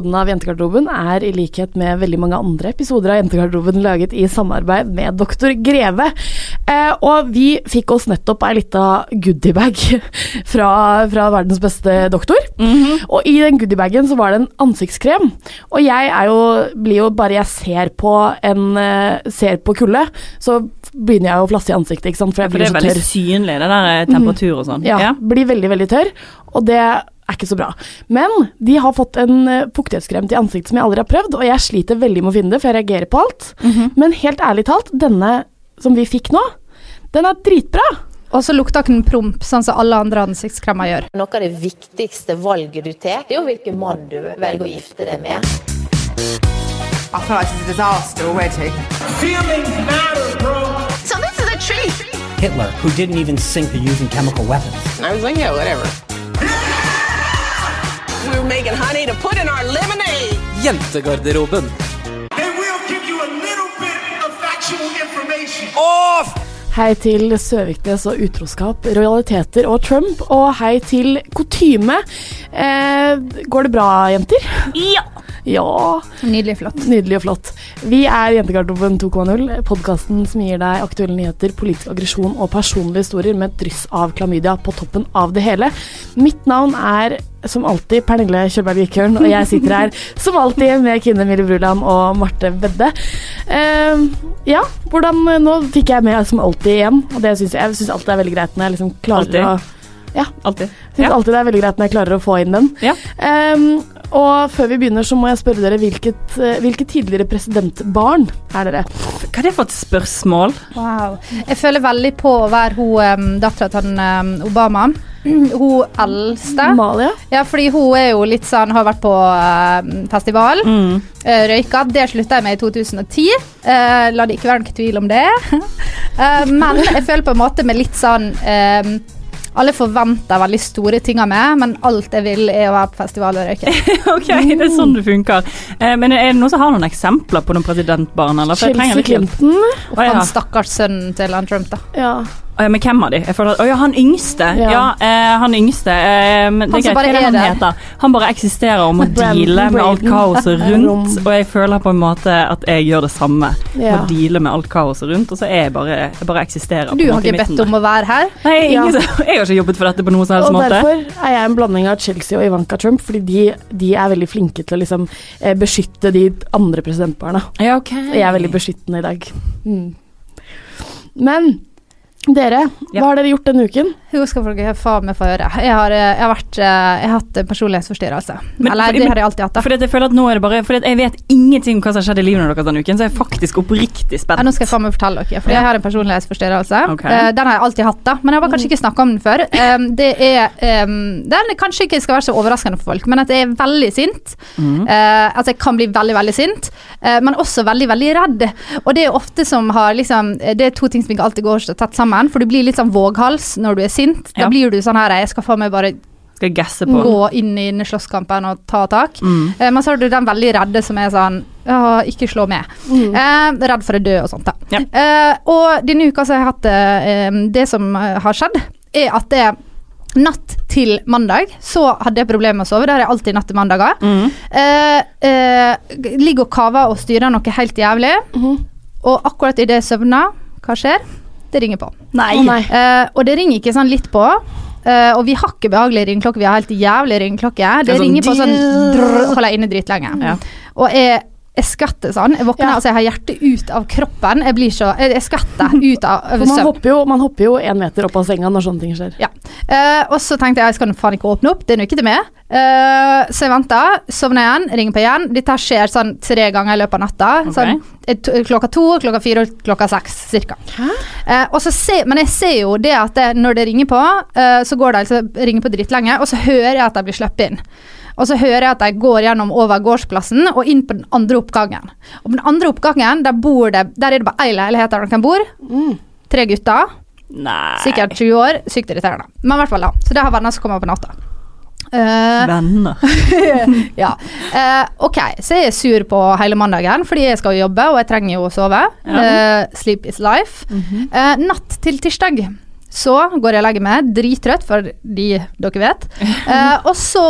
Episoden av Jentegarderoben er i likhet med veldig mange andre episoder av Jentegarderoben laget i samarbeid med doktor Greve. Eh, og vi fikk oss nettopp ei lita goodiebag fra, fra verdens beste doktor. Og i den goodiebagen så var det en ansiktskrem. Og jeg er jo, blir jo bare jeg ser på en eh, ser på kulde, så begynner jeg å flasse i ansiktet, ikke sant. For jeg For det er så veldig tørr. synlig, det der er temperatur og sånn. Ja, blir veldig, veldig tørr, og det er ikke så bra. Men de har fått en eh, fuktighetskrem til ansiktet som jeg aldri har prøvd, og jeg sliter veldig med å finne det, for jeg reagerer på alt. Men helt ærlig talt, denne som vi fikk nå, den er dritbra. Og så lukter den promp, sånn som alle andre ansiktskremer gjør. Noe av det viktigste valget du tar, er jo hvilken mann du velger å gifte deg med. I feel like it's a disaster already. So this is a treat! Hitler, who didn't even sink to using chemical weapons. I was like, yeah, whatever. We were making honey to put in our lemonade. Jentegarderoben. Hei til Søviknes og utroskap, rojaliteter og Trump, og hei til kutyme. Eh, går det bra, jenter? Ja! Ja. Nydelig flott. Nydelig og flott. Vi er Jentegarderoben 2.0, podkasten som gir deg aktuelle nyheter, politisk aggresjon og personlige historier med et dryss av klamydia på toppen av det hele. Mitt navn er som alltid Pernille Kjølberg Vikørn, og jeg sitter her som alltid med Kine Mille Bruland og Marte Vedde. Uh, ja, hvordan Nå fikk jeg med som alltid igjen, og det synes jeg, jeg synes alltid er veldig greit når jeg liksom klarer Alltid? å ja, Alltid. synes Ja. alltid det er veldig greit når jeg klarer å få inn den. Ja. Um, og før vi begynner, så må jeg spørre dere hvilket, eh, hvilket tidligere presidentbarn er dere? Hva er det for et spørsmål? Wow. Jeg føler veldig på å være hun um, dattera til um, Obama. Hun eldste. Malia? Ja, fordi hun er jo litt sånn Har vært på uh, festival. eh, røyka. Det slutta jeg med i 2010. Uh, la det ikke være noen tvil om det. Eh, men jeg føler på en måte med litt sånn alle forventer veldig store ting av meg, men alt jeg vil, er å være på festival og røyke. ok, det er sånn det funker. Eh, men er det noen som har noen eksempler på noen presidentbarn? Eller? For jeg Chelsea Clinton. Og? Å, ja. Han stakkars sønnen til han Trump, da. Ja. Å, ja, men hvem av de? Jeg føler at, å ja, han yngste. Ja, Ja. eh, han yngste. Eh, men det Han er greit, bare hva er det han der. heter? Han bare eksisterer og må Brandon deale med alt kaoset rundt. Og jeg føler på en måte at jeg gjør det samme. Ja. Må deale med alt kaoset rundt, og så er jeg bare, jeg bare eksisterer. Du har ikke bedt om å være her. Nei, ingen, Ja. jeg har ikke jobbet for dette på noen som helst Og måte. derfor er jeg en blanding av Chelsea og Ivanka Trump, fordi de, de er veldig flinke til å liksom eh, beskytte de andre presidentbarna. Ja, ok. Og jeg er veldig beskyttende i dag. Mm. Men dere, Ja. hva har dere gjort denne uken? Hun skal dere faen meg få høre. Jeg har, eh, jeg har, vært, eh, jeg har hatt personlighetsforstyrrelse. Men- Eller det det har jeg alltid hatt. da. At jeg føler at nå er det bare at jeg vet ingenting om hva som har skjedd i livet deres denne uken, så jeg er faktisk oppriktig spent. Ja, nå skal jeg faen meg fortelle dere, for jeg har en personlighetsforstyrrelse. Ok. Eh, den har jeg alltid hatt, da, men jeg har bare kanskje ikke snakka om den før. Det er um, Den kanskje ikke skal være så overraskende for folk, men at jeg er veldig sint. Mm. Altså jeg kan bli veldig, veldig sint, men også veldig, veldig redd. Og det er ofte som har liksom Det er to ting som ikke alltid går så tett sammen, for du blir litt sånn våghals når du er sint. Da Ja. blir du sånn her Jeg skal faen meg bare Skal gasse på. gå inn i slåsskampen og ta tak. Mm. Eh, men så har du den veldig redde som er sånn «Åh, ikke slå med. Eh, redd for å dø og sånt. da. Ja. Eh, og denne uka så har jeg hatt eh, Det som eh, har skjedd, er at det Natt til mandag så hadde jeg problemer med å sove. Det har jeg alltid natt til mandager. Mm. Eh, eh, ligger og kaver og styrer noe helt jævlig. Og akkurat idet jeg søvner, hva skjer? Det ringer på. Nei. Oh, nei. Uh, og det ringer ikke sånn litt på. Uh, og vi har ikke behagelig ringeklokke, vi har helt jævlig ringeklokke. Det Det sånn ringer på sånn drrr, holder jeg inne dritlenge. Ja. Og jeg, jeg skvetter sånn. Jeg våkner, Ja. altså jeg har hjertet ut av kroppen. Jeg blir så Jeg, jeg skvetter ut av over man hopper jo man hopper jo en meter opp av senga når sånne ting skjer. Ja. Uh, og så tenkte jeg jeg skal faen ikke åpne opp, det er nå ikke til meg. Eh, så jeg venta, sovner igjen, ringer på igjen. Dette skjer sånn tre ganger i løpet av natta. Okay. Sånn, eh, to- klokka to, klokka fire og klokka seks cirka. Uh, og så se, men jeg ser jo det at det, når det ringer på, uh, så går det altså ringer på dritlenge, og så hører jeg at de blir sluppet inn. Og så hører jeg at de går gjennom over gårdsplassen og inn på den andre oppgangen. Og på den andre oppgangen, der bor det Der er det bare ei leilighet der de kan bo. Tre gutter. Nei. Sikkert 20 år. Sykt irriterende. Men i hvert fall da. Så det har venner som kommer på natta. Eh, Venner. ja. Uh, ok, så jeg er sur på hele mandagen fordi jeg skal jo jobbe og jeg trenger jo å sove. Ja. Uh, sleep is life. Eh, natt til tirsdag så går jeg og legger meg, drittrøtt, fordi dere vet. Og så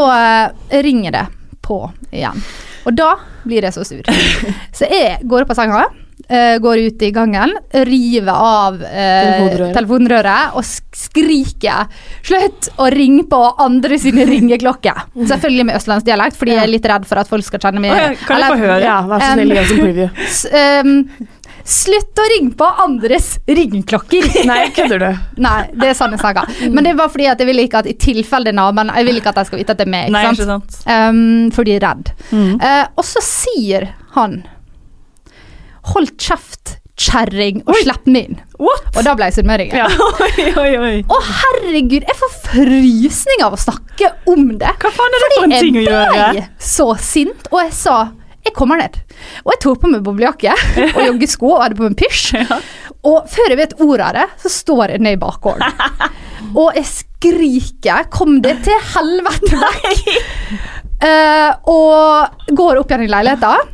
ringer det på igjen. Og da blir jeg så sur. Så jeg går opp av senga, eh, går ut i gangen, river av uh, Telefonrøret. og skriker 'slutt å ringe på andre sine ringeklokker'. Selvfølgelig med østlandsdialekt, fordi jeg er litt redd for at folk skal kjenne meg ja, kan jeg få høre? Ja, vær så snill, gi oss en preview. Um, Slutt å ringe på andres ringeklokker. Nei, kødder du? Nei, det er sånn jeg snakker. Men det var fordi at jeg vil ikke at i tilfelle naboen Jeg vil ikke at de skal vite at det er meg. Nei, Ikke ikke sant? sant. Um, fordi de er redd. Mm. Uh, og så sier han Hold kjeft, kjerring, og slipp meg inn. What? Og da ble jeg sunnmøring. Oi, oi, oi. Å herregud, jeg får frysning av å snakke om det. Hva faen er det for en ting å jeg gjøre? ble så sint, og jeg sa jeg kommer ned. Og jeg tok på meg boblejakke og joggesko og hadde på meg pysj. Og før jeg vet ordet av det, så står jeg ned i bakgården. Og jeg skriker 'kom det til helvete vekk'! Uh, og går opp igjen i leiligheten.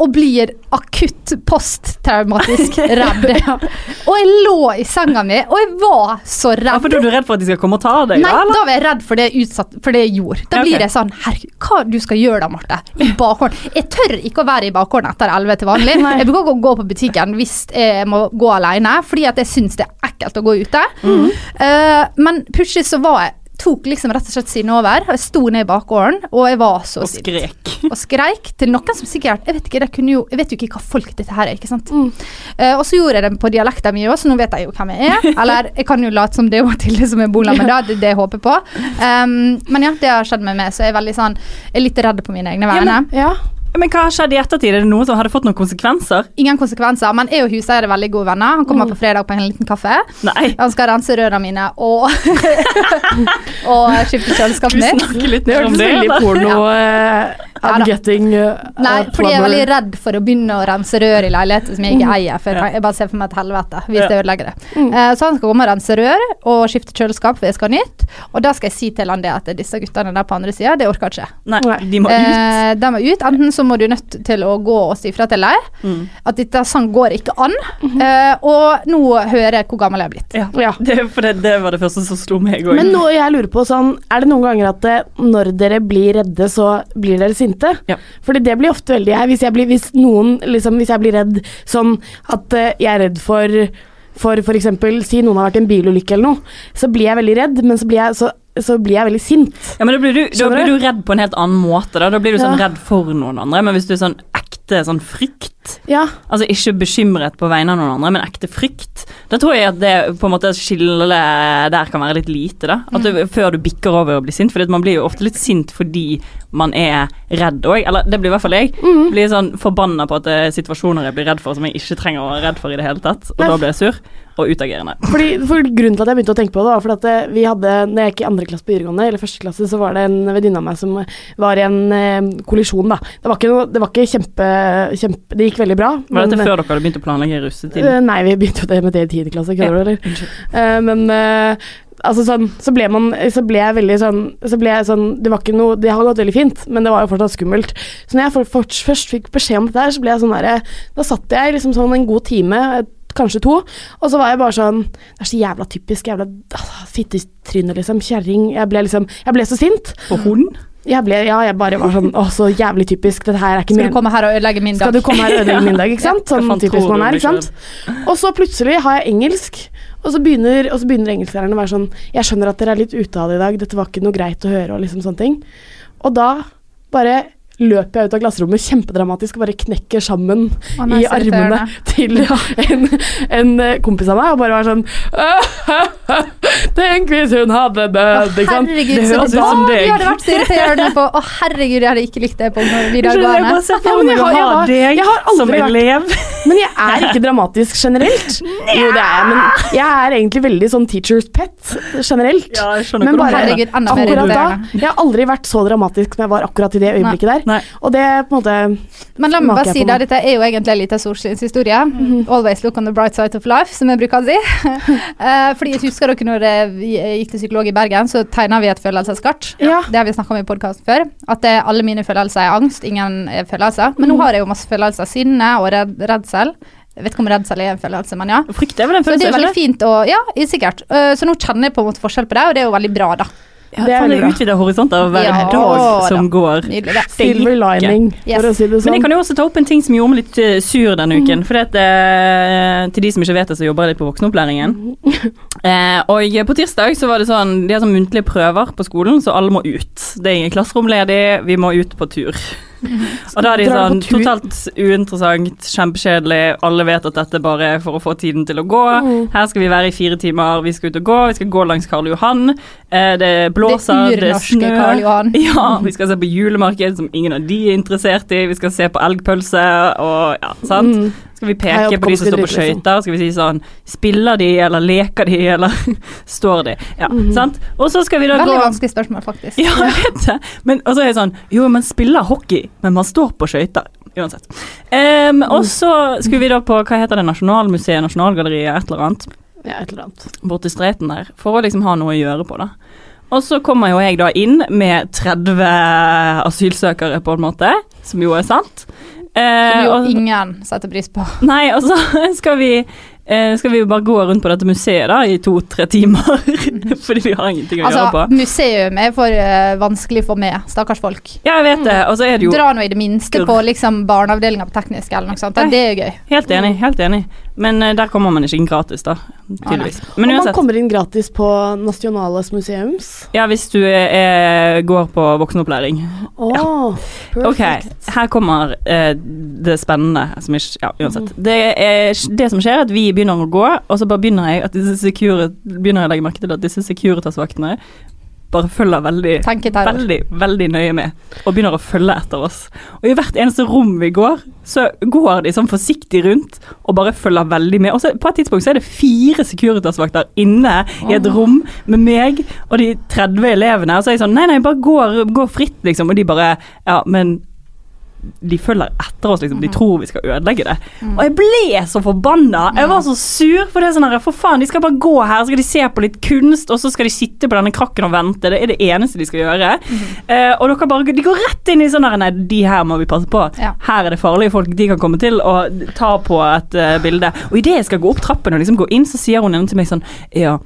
Og blir akutt posttraumatisk redd. Og jeg lå i senga mi, og jeg var så redd. Ja, for da er du redd for at de skal komme og ta deg? Nei, eller? da var jeg redd for det, utsatt, for det jeg gjorde. Da Ja, okay. blir jeg sånn Herregud, hva du skal gjøre da, Marte? I bakhånd. Jeg tør ikke å være i bakgården etter 11 til vanlig. Jeg bruker ikke å gå på butikken hvis jeg må gå alene, fordi at jeg syns det er ekkelt å gå ute. Mm. Uh, men plutselig så var jeg tok liksom rett og slett siden over. Jeg sto ned i bakgården, og jeg var så Og sint. skrek. Og skreik til noen som sikkert Jeg vet ikke, det kunne jo, jeg vet jo ikke hva folk dette her er, ikke sant. Mm. Uh, og så gjorde jeg det på dialekten min òg, så nå vet jeg jo hvem jeg er. Eller jeg kan jo late som det er Mathilde som er Bola, men da, det er det jeg håper på. Um, men ja, det har skjedd med meg, så jeg er veldig sånn Jeg er litt redd på mine egne vegne. Ja. Men hva har skjedd i ettertid? Er det noe som hadde fått noen konsekvenser? Ingen konsekvenser, men jeg og huseier er veldig gode venner. Han kommer på fredag på en liten kaffe. Nei. Han skal rense rørene mine og Og skifte kjøleskapet mitt. snakker litt ned mer om det. veldig porno Ja I'm ja, getting uh, Nei, a fordi jeg er veldig redd for å begynne å rense rør i leiligheten som jeg ikke eier. For jeg, jeg bare ser for meg et helvete hvis Ja. jeg ødelegger det. Eh, så han skal komme og rense rør og skifte kjøleskap, for jeg skal ha nytt. Og da skal jeg si til han det at disse guttene der på andre sida, det orker ikke. Nei, de må ut. Uh, de må ut. Enten så må du nødt til å gå og si fra til dem Mm. at dette sånn går ikke an. Eh, og nå hører jeg hvor gammel jeg er blitt. Ja. Ja. Det, for det, det var det første som slo meg òg. Men noe jeg lurer på sånn, er det noen ganger at det, når dere blir redde, så blir dere sinte? Ja. Fordi det blir ofte veldig jeg. Hvis jeg blir, hvis noen, liksom, hvis jeg blir redd sånn at uh, jeg er redd for for f.eks. si noen har vært i en bilulykke eller noe, så blir jeg veldig redd, men så blir jeg, så, så blir jeg veldig sint. Ja, men da blir, du, da blir du? du redd på en helt annen måte. Da, da blir du sånn Ja. redd for noen andre. Men hvis du er sånn ekte sånn frykt Ja. Altså ikke bekymret på vegne av noen andre, men ekte frykt. Da tror jeg at det på en måte skillet der kan være litt lite, da. At du, Før du bikker over og blir sint. For man blir jo ofte litt sint fordi man er redd òg. Eller det blir i hvert fall jeg. Blir sånn forbanna på at det er situasjoner jeg blir redd for som jeg ikke trenger å være redd for i det hele tatt. Og Nei. da blir jeg sur. Og utagerende. Fordi, for Grunnen til at jeg begynte å tenke på det, var fordi at eh, vi hadde, når jeg gikk i andre klasse på videregående, eller første klasse, så var det en venninne av meg som var i en eh, kollisjon, da. Det var ikke, noe, det var ikke kjempe kjempe Det gikk veldig bra. Var dette før dere hadde begynt å planlegge russetid? Eh, Nei, vi begynte jo det med det i tiende klasse, kødder du, eller? Eh, men eh, altså sånn, så ble man Så ble jeg veldig sånn Så ble jeg sånn Det var ikke noe Det har gått veldig fint, men det var jo fortsatt skummelt. Så når jeg for, for, først fikk beskjed om dette her, så ble jeg sånn derre Da satt jeg liksom sånn en god time, eh, kanskje to, og så var jeg bare sånn Det er så jævla typisk jævla ah, fittetryne, liksom. Kjerring. Jeg ble liksom Jeg ble så sint. På hund? Jeg ble Ja, jeg bare var sånn Å, så jævlig typisk. Dette her er ikke Skal men- du komme her og ødelegge min dag? skal du komme her og ødelegge min dag, ikke sant? Sånn typisk man er, ikke sant? Og så plutselig har jeg engelsk, og så begynner, og så begynner engelsklæreren å være sånn Jeg skjønner at dere er litt ute av det i dag, dette var ikke noe greit å høre, og liksom sånne ting. Og da bare løper jeg ut av klasserommet kjempedramatisk og bare knekker sammen Å, nei, i armene til en, en eh, kompis av meg, og bare var sånn Tenk hvis hun hadde dødd, ikke sant? Herregud, Det så høres det ut som deg. vi hadde vært så irriterende på Å, herregud, jeg hadde ikke likt det på videregående. jeg jeg har- jeg har aldri vært- elev. Men jeg er ikke dramatisk generelt. Jo, det er jeg, men jeg er egentlig veldig sånn teacher's pet generelt. Ja, Men bare. Herregud, akkurat da. Jeg har aldri vært så dramatisk som jeg var akkurat i det øyeblikket der. Nei. Og det på en måte Men la meg bare si det, dette er jo egentlig en liten solskinnshistorie. Always look on the bright side of life, som jeg bruker å si. Eh, fordi jeg husker dere når eh, vi gikk til psykolog i Bergen, så tegna vi et følelseskart. Ja. Det har vi snakka om i podkasten før. At det, alle mine følelser er angst, ingen er følelser. Men nå Mm. har jeg jo masse følelser. Sinne og redd, redsel. Jeg vet ikke om redsel er en følelse, men ja. Frykt er vel en Så det er veldig fint å Ja, sikkert. Eh, så nå kjenner jeg på en måte forskjell på det, og det er jo veldig bra, da. Ja, Det er det veldig bra. utvider horisonter hver Ja, dag som da. går. Nydelig, silver lining, Yes. for å si det Men jeg sånn. kan jo også ta opp en ting som gjorde meg litt eh, sur denne uken. For at, eh, til de som ikke vet det, så jobber jeg litt på voksenopplæringen. Eh, og på tirsdag så var det sånn De har sånn muntlige prøver på skolen, så alle må ut. Det er ingen klasserom ledig, vi må ut på tur. Og da er de sånn totalt uinteressant, kjempekjedelig, alle vet at dette bare er for å få tiden til å gå. Mm. Her skal vi være i fire timer, vi skal ut og gå, vi skal gå langs Karl Johan. Eh, det blåser, Det det er snø. Karl Johan. Ja, vi skal se på julemarked som ingen av de er interessert i. Vi skal se på elgpølse og ja, sant. Mm. Skal vi peke på de som står på liksom. skøyter? Skal vi si sånn Spiller de, eller leker de, eller står de? Ja, Mhm. sant. Og så skal vi da Veldig gå vanskelig spørsmål, faktisk. Ja, jeg vet det. Men og så er det sånn Jo, man spiller hockey, men man står på skøyter. Uansett. Um, og så skulle vi da på hva heter det, Nasjonalmuseet, Nasjonalgalleriet, et eller annet Ja, et eller annet. borti streiten der, for å liksom ha noe å gjøre på, da. Og så kommer jo jeg da inn med 30 asylsøkere, på en måte, som jo er sant. Eh, Som jo og- ingen setter pris på. Nei, og så skal vi eh, skal vi jo bare gå rundt på dette museet da i to-tre timer. Fordi vi har ingenting å gjøre på. Altså, museum er for uh, vanskelig for meg, stakkars folk. Ja, jeg vet det. Og så er det jo Dra nå i det minste på liksom barneavdelinga på teknisk eller noe sånt. Det er jo gøy. Helt enig. helt enig Men eh, der kommer man ikke inn gratis, da. Tydeligvis. Og Men man kommer inn gratis på Nasjonales museums. Ja, hvis du er, går på voksenopplæring. Å, Ok, her kommer eh, det spennende. Som ikke, ja, uansett. Det, er, det som skjer, er at vi begynner å gå, og så bare begynner jeg, at disse secure, begynner jeg å legge merke til at disse Securitas-vaktene bare følger veldig, veldig, veldig nøye med, og begynner å følge etter oss. Og i hvert eneste rom vi går, så går de sånn forsiktig rundt og bare følger veldig med. Og så på et tidspunkt så er det fire Securitas-vakter inne i et rom med meg og de 30 elevene, og så er jeg sånn Nei, nei, bare gå, fritt, liksom. Og de bare Ja, men de følger etter oss, liksom. De tror vi skal ødelegge det. Og jeg ble så forbanna. Jeg var så sur. For det er sånn her, for faen, de skal bare gå her, så skal de se på litt kunst, og så skal de sitte på denne krakken og vente. Det er det eneste de skal gjøre. Eh, og dere bare, de går rett inn i sånn her Nei, de her må vi passe på. Ja. Her er det farlige folk. De kan komme til og ta på et uh, bilde. Og idet jeg skal gå opp trappen og liksom gå inn, så sier hun til meg sånn Ja.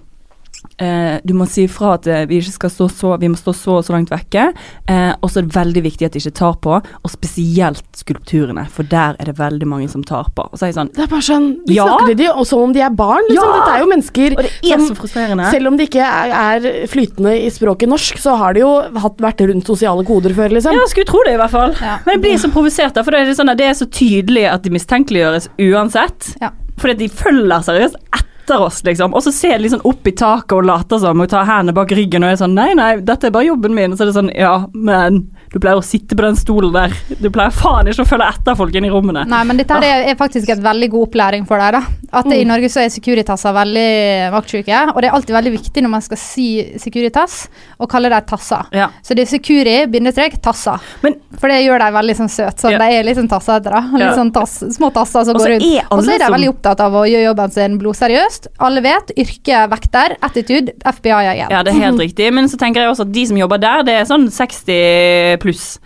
Eh, du må si ifra at eh, vi ikke skal stå så Vi må stå så og så langt vekke. Eh, og så er det veldig viktig at de ikke tar på, og spesielt skulpturene, for der er det veldig mange som tar på. Og så er jeg sånn Det er bare sånn De Ja. snakker til de også som om de er barn. Liksom. Ja. Dette er jo mennesker Og det er som så frustrerende. Selv om de ikke er, er flytende i språket norsk, så har de jo hatt, vært rundt sosiale koder før, liksom. Ja, skulle tro det, i hvert fall. Ja. Men jeg blir så provosert, da, for det er, sånn at det er så tydelig at de mistenkeliggjøres uansett. Ja. Fordi de følger seriøst etter oss, liksom. Og så ser de liksom opp i taket og later som og tar hendene bak ryggen og er sånn Nei, nei, dette er bare jobben min. Og så er det sånn Ja, men du pleier å sitte på den stolen der. Du pleier faen ikke å følge etter folk inn i rommene. Nei, men dette er, er faktisk et veldig god opplæring for deg. da. At mm. I Norge så er Securitasser veldig vaktsjuke, og det er alltid veldig viktig når man skal si Securitas, å kalle dem tasser. Ja. Så det er Securi bindestrek tasser. Men- for det gjør dem veldig sånn søte. så Ja. De er litt sånn tassete, da. Litt sånn tass, små tasser som går rundt. er Og så er de veldig opptatt av å gjøre jobben sin blodseriøst. Alle vet. Yrke, vekter, attitude, FBI-agent. Ja, det er helt riktig. Men så tenker jeg også at de som jobber der, det er sånn 60 pluss.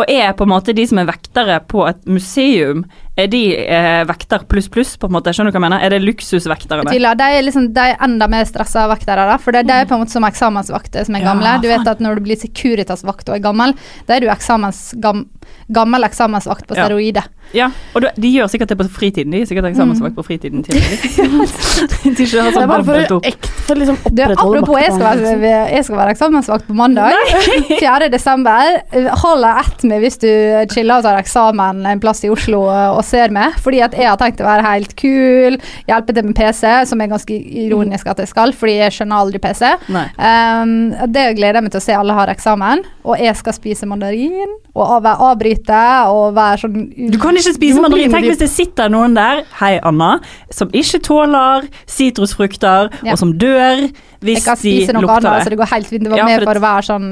Og er på en måte de som er vektere på et museum, er de eh, vekter pluss pluss, på en måte? Skjønner du hva jeg mener? Er det luksusvektere? Tydelig, de er, liksom, de er enda mer stressa vektere, da. For det, de er på en måte som eksamensvakter som er Ja, gamle. du vet at når du blir Securitas-vakt og er gammel, da er du eksamens, gam, gammel eksamensvakt på Ja. steroider. Ja, og du- de gjør sikkert det på fritiden. De er sikkert eksamensvakt på fritiden. tidligere. de Det er sånn bare for å opp. liksom opprettholde apropos, jeg skal, være, jeg skal være eksamensvakt på mandag. 4. desember. Hold deg ett med hvis du chiller og tar eksamen en plass i Oslo eh, og ser meg. Fordi at jeg har tenkt å være helt kul, hjelpe til med PC, som er ganske ironisk at jeg skal, fordi jeg skjønner aldri PC. Um, det gleder jeg meg til å se alle har eksamen. Og jeg skal spise mandarin og avbryte og være sånn Du kan ikke spise mandarin. Tenk hvis det sitter noen der, hei Anna, som ikke tåler sitrusfrukter, Ja. og som dør hvis Jeg kan de spise noe lukter annet, så det. det går helt fint. Det var Ja, for for å være sånn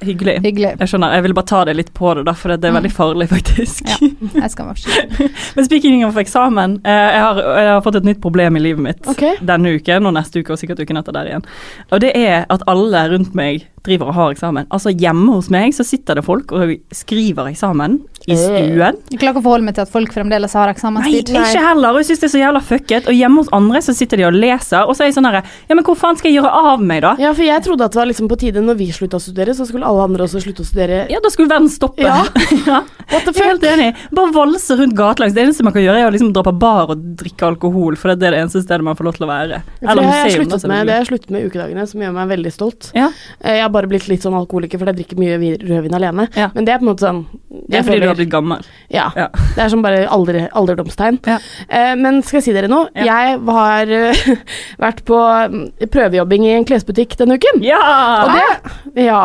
Hyggelig. hyggelig. Jeg skjønner, jeg ville bare ta det litt på det, da, for det er veldig farlig, faktisk. Ja, jeg skal være. Men speaking of eksamen, eh, jeg har, jeg har fått et nytt problem i livet mitt okay. denne uken og neste uke og sikkert uken etter der igjen. Og det er at alle rundt meg driver og har eksamen. Altså hjemme hos meg så sitter det folk og skriver eksamen i stuen. Jeg klarer ikke å forholde meg til at folk fremdeles har Nei, ikke heller. Jeg syns det er så jævla fucket. Og hjemme hos andre så sitter de og leser, og så er jeg sånn herre Ja, men hvor faen skal jeg gjøre av meg, da? Ja, for jeg trodde at det var liksom på tide når vi slutta å studere, så skulle alle andre også slutte å studere. Ja, da skulle verden stoppe. Ja. ja. What the er helt enig. Bare valse rundt gatelangs. Det eneste man kan gjøre, er å liksom dra på bar og drikke alkohol, for det er det eneste stedet man får lov til å være. For det har jeg museum, sluttet med, det har jeg sluttet med ukedagene, som gjør meg veldig stolt. Ja. Eh, Jeg har bare blitt litt sånn alkoholiker fordi jeg drikker mye rødvin alene. Ja. Men det er på en måte sånn Det er fordi du har blitt gammel. Ja. Ja. Det er som bare alder, alderdomstegn. Ja. Eh, men skal jeg si dere noe? Ja. Jeg har eh, vært på mm, prøvejobbing i en klesbutikk denne uken. Ja! Og det, ja.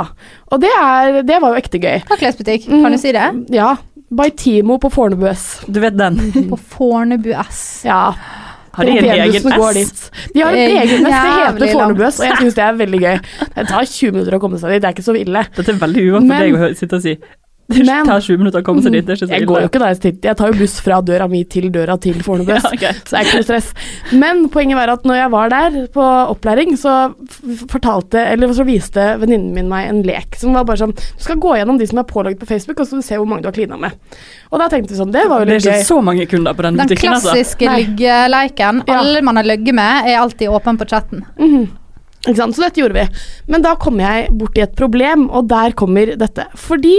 Og det, er, det var jo ekte gøy. Hva klesbutikk? Mm. Kan du si det? Ja. By Timo på Fornebu S. Du vet den. På Fornebu S. Ja. Har de en egen går S? De har en egen S, det heter jævlig Fornebu langt. S, og jeg syns det er veldig gøy. Det tar 20 minutter å komme seg dit, det er ikke så ille. Dette er veldig uvant for deg å sitte og si. Det tar sju minutter å komme seg dit. Det er ikke så Jeg ille. går jo ikke der jeg sitter, jeg tar jo buss fra døra mi til døra til Fornebu Ja, okay. Så det er ikke noe stress. Men poenget var at når jeg var der på opplæring, så fortalte, eller så viste venninnen min meg en lek som var bare sånn Du skal gå gjennom de som er pålogget på Facebook, og så ser du hvor mange du har klina med. Og da tenkte vi sånn, det var jo Det er ikke gøy. så mange kunder på den Den butikken, altså. klassiske Nei. liggeleiken. Ja. Alle man har ligget med, er alltid åpen på chatten. Mhm. Ikke sant? Så dette gjorde vi. Men da kom jeg borti et problem, og der kommer dette. Fordi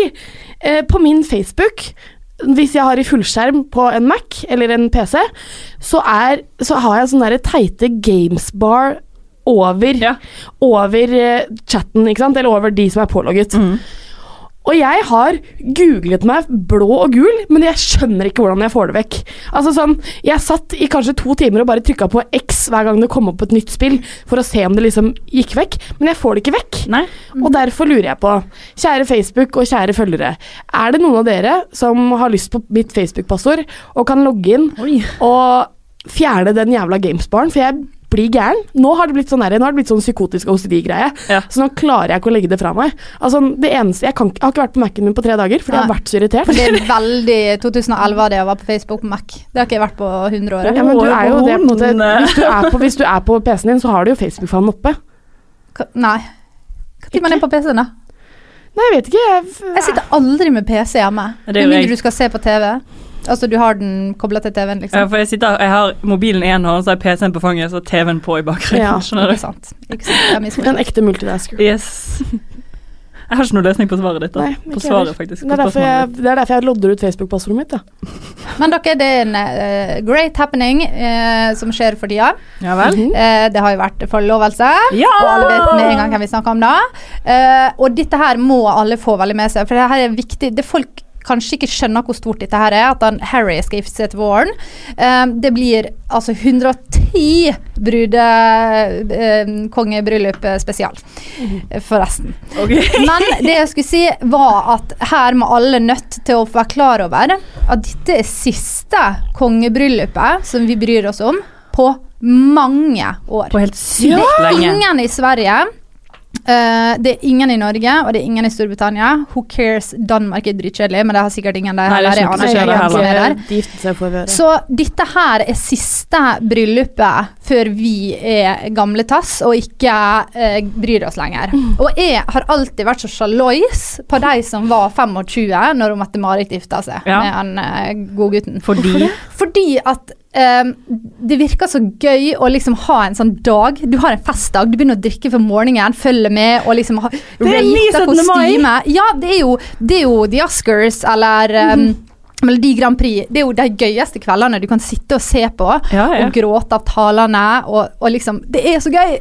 eh, på min Facebook hvis jeg har i fullskjerm på en Mac eller en PC, så, er, så har jeg sånne teite gamesbar over, Ja. over eh, chatten, ikke sant? Eller over de som er pålogget. Mhm. Og jeg har googlet meg blå og gul, men jeg skjønner ikke hvordan jeg får det vekk. Altså sånn, Jeg satt i kanskje to timer og bare trykka på X hver gang det kom opp et nytt spill, for å se om det liksom gikk vekk, men jeg får det ikke vekk. Nei? Og derfor lurer jeg på, kjære Facebook og kjære følgere, er det noen av dere som har lyst på mitt Facebook-passord og kan logge inn Oi. og fjerne den jævla gamesbaren, for jeg blir gæren. Nå har det blitt sånn, her, nå har det blitt sånn psykotisk OCD-greie, Ja. så nå klarer jeg ikke å legge det fra meg. Altså, det eneste, jeg, kan, jeg har ikke vært på Mac-en min på tre dager, fordi jeg har vært så irritert. For det er veldig 2011 var det å være på Facebook på Mac. Det har ikke jeg vært på 100 år. Ja, men du er jo det på en måte Hvis du er på, hvis du er på PC-en din, så har du jo Facebook-fanen oppe. Ka- Nei. Når man er på PC-en, da? Nei, jeg vet ikke. Jeg, Jeg sitter aldri med PC hjemme. Med mindre du skal se på TV. Altså du har den kobla til TV-en, liksom? Ja, for jeg, sitter, jeg har mobilen i en hånd, så har jeg PC-en på fanget, så TV-en på i bakgrunnen. Ja, skjønner Ikke du? sant. Ikke sant. En ekte multidasker. Yes. Jeg har ikke noe løsning på svaret ditt. da. Nei, på ikke svaret, heller. faktisk. Det På er, derfor jeg, det er derfor jeg lodder ut Facebook-passordet mitt. Da. Men dere, det er en uh, great happening uh, som skjer for tida. Ja vel? Mm -hmm. uh, det har jo vært forlovelse. Ja! Og alle vet med en gang hvem vi snakker om da. Eh, og dette her må alle få veldig med seg, for det her er viktig. Det folk kanskje ikke skjønner hvor stort dette her er, at han Harry skal gifte seg til våren. Um, det blir altså ti brude... Eh, kongebryllup eh, spesial, forresten. forresten. Men det jeg skulle si, var at her må alle nødt til å være klar over at dette er siste kongebryllupet som vi bryr oss om på mange år. På helt sykt det er lenge. ingen i Sverige. Eh, det er ingen i Norge, og det er ingen i Storbritannia. Who cares? Danmark er dritkjedelig, men det har sikkert ingen der er heller. Jeg aner ikke hvem som er der. Så dette her er siste bryllupet før vi er gamle tass og ikke uh, bryr oss lenger. Og jeg har alltid vært så sjalois på de som var 25 når Mette-Marit gifta seg Ja. med han uh, godgutten. Fordi Fordi at eh, det virker så gøy å liksom ha en sånn dag. Du har en festdag, du begynner å drikke for morgenen, følger med og liksom ha er min 17. mai. Ja, det er jo, det er jo The Oscars eller um, Melodi Grand Prix. Det er jo de gøyeste kveldene du kan sitte og se på Ja, ja. og gråte av talene. Og, og liksom Det er så gøy!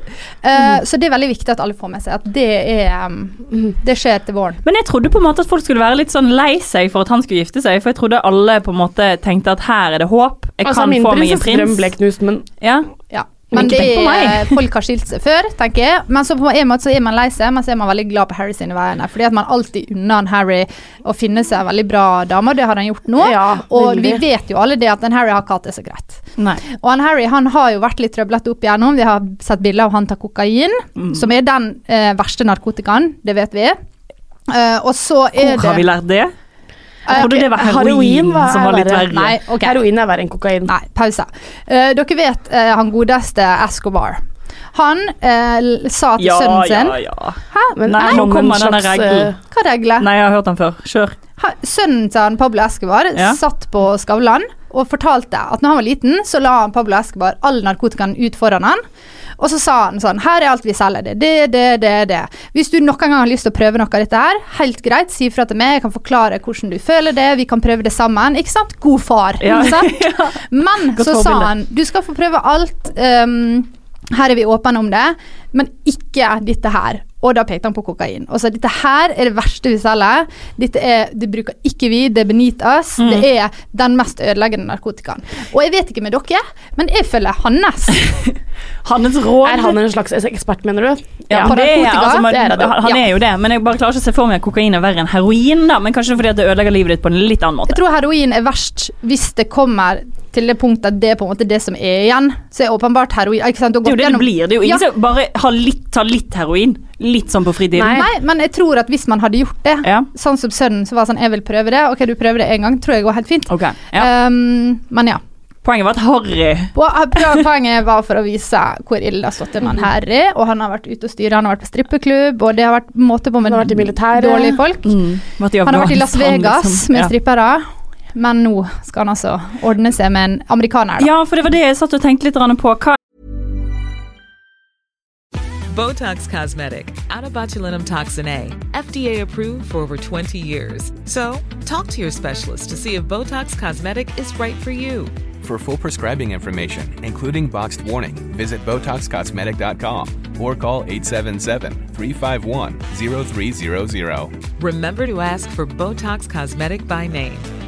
Eh, Så det er veldig viktig at alle får med seg at det er um, Det skjer til våren. Men jeg trodde på en måte at folk skulle være litt sånn lei seg for at han skulle gifte seg. For jeg trodde alle på en måte tenkte at her er det håp. Jeg Altså, kan få meg en prinsessedrøm prins. ble knust, men Ja. Ja. Men er, folk har skilt seg før, tenker jeg. Men så på en måte så er man lei seg, men så er man veldig glad på Harry sine vegne. Fordi at man alltid unner han Harry å finne seg en veldig bra dame, og det har han gjort nå. Ja, og vi vet jo alle det at en Harry har ikke hatt det så greit. Nei. Og han Harry han har jo vært litt trøblete opp igjennom. Vi har sett bilder av han tar kokain, Mm. som er den eh, verste narkotikaen, det vet vi. Uh, og så er Hvor det har vi lært det? Jeg trodde det var heroin som var litt verre. Nei, okay. heroin er verre enn kokain. Nei, pause. Uh, dere vet uh, han godeste Escobar. Han uh, sa til Ja, sønnen sin ja, ja. ja. Men Nei, nå kommer denne regelen. eh, Hva regler? Nei, jeg har hørt den før. Kjør. Ha- Sønnen til han Pablo Escobar Ja. satt på Skavlan og fortalte at når han var liten, så la han Pablo Escobar all narkotikaen ut foran han. Og så sa han sånn Her er alt vi selger. Det, det, det, det, det. Hvis du noen gang har lyst til å prøve noe av dette her, helt greit, si ifra til meg. Jeg kan forklare hvordan du føler det. Vi kan prøve det sammen. Ikke sant? God far. Ja. Sant? Men Godt så sa han du skal få prøve alt. Um, her er vi åpne om det, men ikke dette her. Og da pekte han på kokain. Og sa dette her er det verste vi selger. Dette er, det bruker ikke vi, det er beneath us. Mm. Det er den mest ødeleggende narkotikaen. Og jeg vet ikke med dere, men jeg følger hans. Hans råd Er han en slags ekspert, mener du? Ja, ja det er, altså, man, det er det. han, han er jo det, men jeg bare klarer ikke å se for meg at kokain er verre enn heroin. da Men Kanskje fordi at det ødelegger livet ditt på en litt annen måte. Jeg tror heroin er verst hvis det kommer til det punktet at det er på en måte det som er igjen. Så er åpenbart heroin ikke sant? Det er jo det det blir. Det er jo ingen Ja. som bare har litt, tar litt heroin. Litt sånn på fritiden. Nei. men jeg tror at hvis man hadde gjort det, Ja. sånn som sønnen som var sånn 'Jeg vil prøve det', ok, du prøver det en gang, tror jeg går helt fint. Okay. ja. Um, men ja. Poenget var at Harry Poenget var for å vise hvor ille det har stått til med Harry. Og han har vært ute og styre, han har vært på strippeklubb, og det har vært måte på med dårlige folk. Mm. Han har vært i Las Vegas liksom. med Ja. strippere, men nå skal han altså ordne seg med en amerikaner. Da. Ja, for det var det jeg satt og tenkte litt på. Hva Botox Cosmetic, out of botulinum toxin A, FDA approved for over 20 years. So, talk to your specialist to see if Botox Cosmetic is right for you. For full prescribing information, including boxed warning, visit BotoxCosmetic.com or call 877-351-0300. Remember to ask for Botox Cosmetic by name.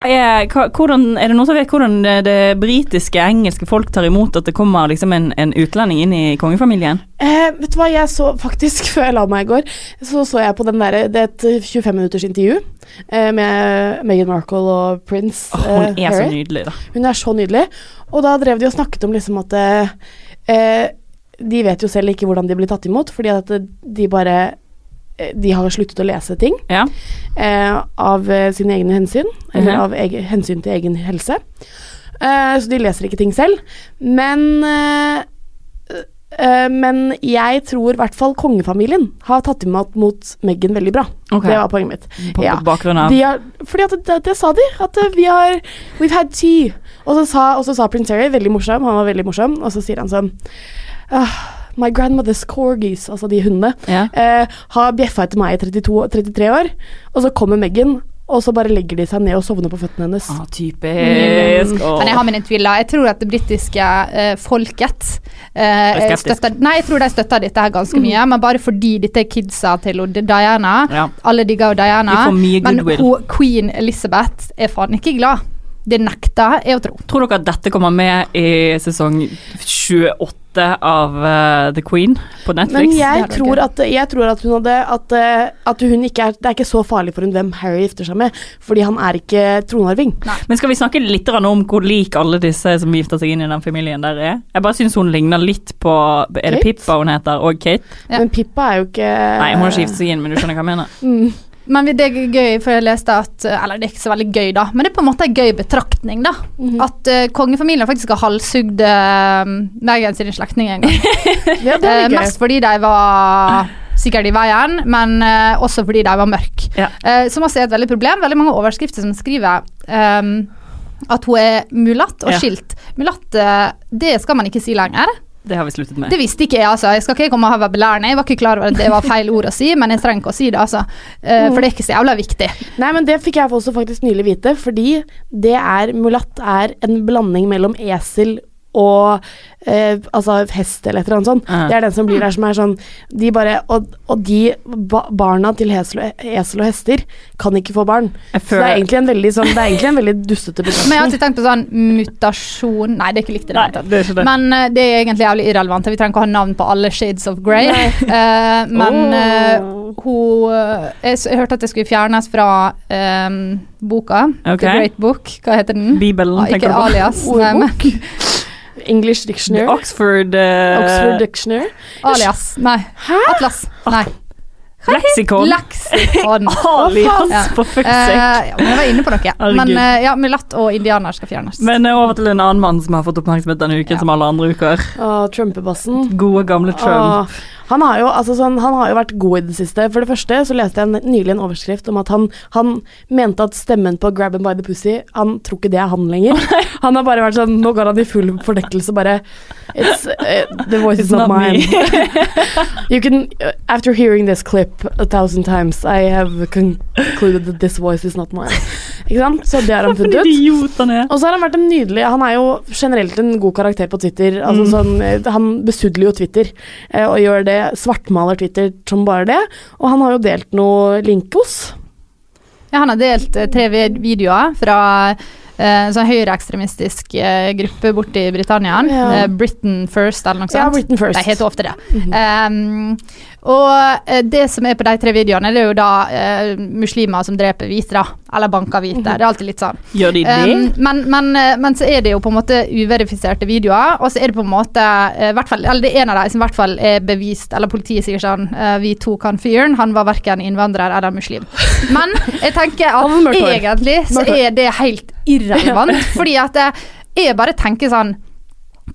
er, hvordan, er det noen som vet hvordan det, det britiske, engelske folk tar imot at det kommer liksom en, en utlending inn i kongefamilien? Eh, vet du hva, jeg så faktisk, før jeg la meg i går, så så jeg på den der, det er et 25 minutters intervju eh, med Meghan Markle og prins oh, hun eh, er så nydelig, da. Hun er så nydelig. Og da drev de og snakket om liksom at eh, eh, De vet jo selv ikke hvordan de blir tatt imot, fordi at de bare De har sluttet å lese ting Ja. eh, av eh, sine egne hensyn, eller Mhm. av egen, hensyn til egen helse. Eh, så de leser ikke ting selv. Men eh, eh, men jeg tror i hvert fall kongefamilien har tatt imot mot Meghan veldig bra. Okay. Det var poenget mitt. På Ja. bakgrunn av De har, fordi at det, det sa de, at eh, vi har We've had tea. Og så sa, og så sa prins Harry, veldig morsom, han var veldig morsom, og så sier han sånn «Ah, My grandmother's corgis, altså de hundene, Ja. eh, har bjeffa etter meg i 32, 33 år. Og så kommer Meghan og så bare legger de seg ned og sovner på føttene hennes. Ah, typisk. Mm. Men jeg har mine tviler. Jeg tror at det britiske eh, folket eh, Er støtter Nei, jeg tror de støtter dette her ganske mye, men bare fordi dette er kidsa til Diana. Ja. Alle digger jo Diana. Men hun, queen Elizabeth er faen ikke glad. Det nekter jeg å tro. Tror dere at dette kommer med i sesong 28 av uh, The Queen på Netflix? Men jeg tror, at, jeg tror at hun hadde at, eh, at hun ikke er, Det er ikke så farlig for hun hvem Harry gifter seg med, fordi han er ikke tronarving. Men skal vi snakke litt om hvor lik alle disse som gifter seg inn i den familien der er? Jeg bare syns hun ligner litt på Er det Kate? Pippa hun heter, og Kate? Ja. Men Pippa er jo ikke Nei, hun har ikke giftet seg inn, men du skjønner hva jeg mener. Mm. Men det er gøy, for jeg leste at Eller det er ikke så veldig gøy, da, men det er på en måte en gøy betraktning, da. Mhm. At uh, kongefamilien faktisk har halshugd uh, Meghan sine slektninger en gang. Ja, det gøy. mest fordi de var sikkert i veien, men uh, også fordi de var mørke. Ja. Som også er et veldig problem. Veldig mange overskrifter som skriver um, at hun er mulatt og Ja. skilt. Mulatt, det skal man ikke si lenger. Det har vi sluttet med. Det visste ikke jeg, altså. Jeg skal ikke komme og være belærende. Jeg var ikke klar over at det var feil ord å si, men jeg trenger ikke å si det, altså. Eh, For det er ikke så jævla viktig. Nei, men det fikk jeg også faktisk nylig vite, fordi det er Mulatt er en blanding mellom esel og eh, altså hest eller et eller annet sånt. Ja. Det er den som blir der som er sånn De bare Og, og de ba barna til esel og, esel og hester kan ikke få barn. Så det er egentlig en veldig sånn Det er egentlig en veldig dustete Men jeg har alltid tenkt på sånn mutasjon Nei, det er ikke likt i det hele tatt. det det. Men uh, det er egentlig jævlig irrelevant. Vi trenger ikke å ha navn på alle shades of grey. uh, men hun eh, jeg, jeg hørte at det skulle fjernes fra um, boka. Okay. The Great Book. Hva heter den? Bibelen, Ah, tenker du på? alias. English Dictionary. Oxford, uh, Oxford Dictionary. alias. Nei. Atlas. Nei. Lexikon. Leksikon. Alias, Ja. for fuck's Eh, sake. ja, jeg var inne på noe. Men uh, ja, mulatt og indianer skal fjernes. Men uh, over til en annen mann som har fått oppmerksomhet denne uken, Ja. som alle andre uker. Uh, Trumpebassen. Gode, gamle Trump. Uh, han, har jo, altså sånn, han har jo vært god i det siste. For det første så leste jeg en, nylig en overskrift om at han, han mente at stemmen på Grab him by the Pussy Han tror ikke det er han lenger. Han har bare vært sånn Nå går han i full fordekkelse, bare It's, uh, The voice is not, not mine. you can After hearing this clip a thousand times, I have concluded that this voice is not mine. Ikke sant? Så det har han funnet ut. Og så har han vært en nydelig Han er jo generelt en god karakter på Twitter. Altså Mm. sånn, eh, han besudler jo Twitter eh, og gjør det svartmaler Twitter som bare det. Og han har jo delt noe linkos. Ja, han har delt eh, tre videoer fra eh, en sånn høyreekstremistisk eh, gruppe borte i Britannia. Ja. Britain First, eller noe sånt. Ja, Britain First. Det heter ofte det. um, og eh, det som er på de tre videoene, det er jo da eh, muslimer som dreper hvite, da. Eller banker hvite. Det er alltid litt sånn. Gjør de det? Um, men, men, eh, men så er det jo på en måte uverifiserte videoer, og så er det på en måte eh, fall, Eller det er en av dem som i hvert fall er bevist, eller politiet sier sånn eh, Vi tok han fyren, han var verken innvandrer eller muslim. Men jeg tenker at egentlig så er det helt irrelevant, fordi at eh, jeg bare tenker sånn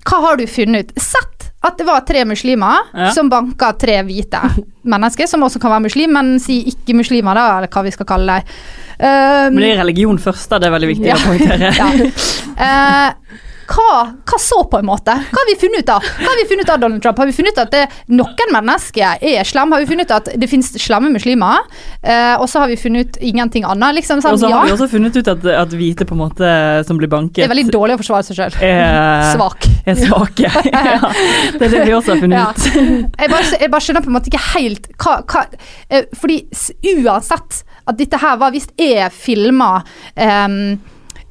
Hva har du funnet ut? Sett at det var tre muslimer Ja. som banka tre hvite mennesker, som også kan være muslim, men si ikke-muslimer, da, eller hva vi skal kalle dem. Um, Men det er religion først, da. Det er veldig viktig Ja. å poengtere. ja. Eh, hva, hva så, på en måte? Hva har vi funnet ut av? Hva har vi funnet ut av Donald Trump? Har vi funnet ut at det, noen mennesker er slemme? Har vi funnet ut at det finnes slemme muslimer? Eh, og så har vi funnet ut ingenting annet? Liksom Og så ja, har vi også funnet ut at, at hvite på en måte som blir banket det er veldig dårlig å forsvare seg sjøl. Svak. er svake. ja, det er det vi også har funnet Ja. ut. Jeg bare, jeg bare skjønner på en måte ikke helt hva, hva eh, Fordi uansett at dette her var Hvis er filma ehm,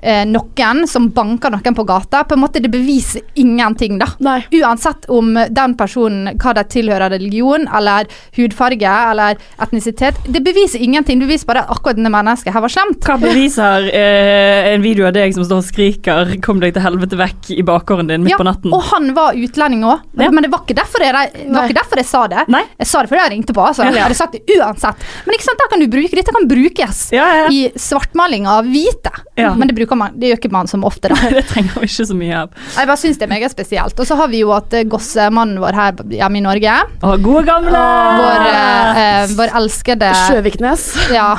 eh, noen som banker noen på gata, på en måte det beviser ingenting, da. Nei. Uansett om den personen hva de tilhører religion, eller hudfarge, eller etnisitet. Det beviser ingenting. Det beviser bare at akkurat denne mennesket her var slemt. Hva beviser eh, en video av deg som står og skriker 'kom deg til helvete vekk' i bakgården din midt Ja, på natten? Og han var utlending òg, men, Ja. men det var ikke derfor jeg, det var ikke derfor jeg sa det. Nei. Jeg sa det fordi jeg ringte på. Altså. Jeg hadde sagt det uansett. Men ikke sant, da kan du bruke, dette kan brukes Ja, i svartmaling av hvite. Men det, bruker man, det gjør ikke man som ofte, da. Det trenger vi ikke så mye av. Jeg bare syns det er meget spesielt. Og så har vi jo at Gosse, gossemannen vår her hjemme i Norge, Å, gode gamle! vår, eh, eh, vår elskede Sjøviknes. ja,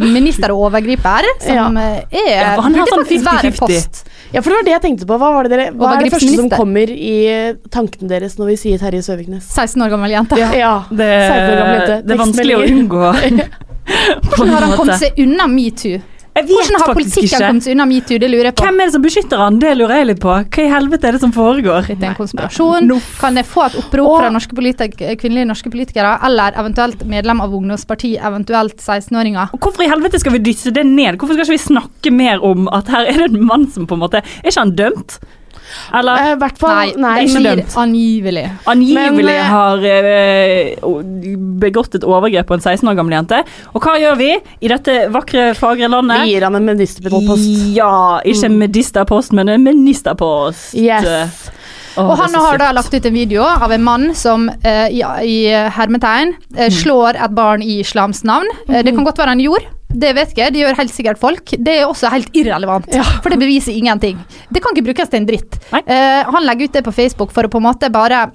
minister og overgriper, som ja. er Ja, han har sånn faktisk være en 50-50. post. Ja, for det var det jeg tenkte på. Hva, var det dere, hva er det første som kommer i eh, tankene deres når vi sier Terje Søviknes? 16 år gammel jente. Ja. Det, 16 år gammel jente. det er vanskelig å unngå. Hvordan har han kommet seg unna metoo? Jeg vet Hvordan har politikken kommet seg unna metoo? Det lurer jeg på. Hvem er det som beskytter han? Det lurer jeg litt på. Hva i helvete er det som foregår? Litt en konspirasjon. Kan jeg få et opprop fra norske kvinnelige norske politikere, eller eventuelt medlem av ungdomsparti, eventuelt 16-åringer? Hvorfor i helvete skal vi dysse det ned? Hvorfor skal ikke vi snakke mer om at her er det en mann som på en måte Er ikke han dømt? Eller Eh, hvert fall Nei, Nei, ikke dømt. angivelig. angivelig Men, eh, har eh, begått et overgrep på en 16 år gammel jente. Og hva gjør vi i dette vakre, fagre landet? Vi gir han en ministerpost. Ja, ikke medisterpost, men en ministerpost. Yes. Oh, Og han har da lagt ut en video av en mann som eh, i, i hermetegn eh, slår et barn i islams navn. Eh, det kan godt være han gjorde. Det vet ikke, det gjør helt sikkert folk. Det er også helt irrelevant, for det beviser ingenting. Det kan ikke brukes til en dritt. Eh, han legger ut det på Facebook for å på en måte bare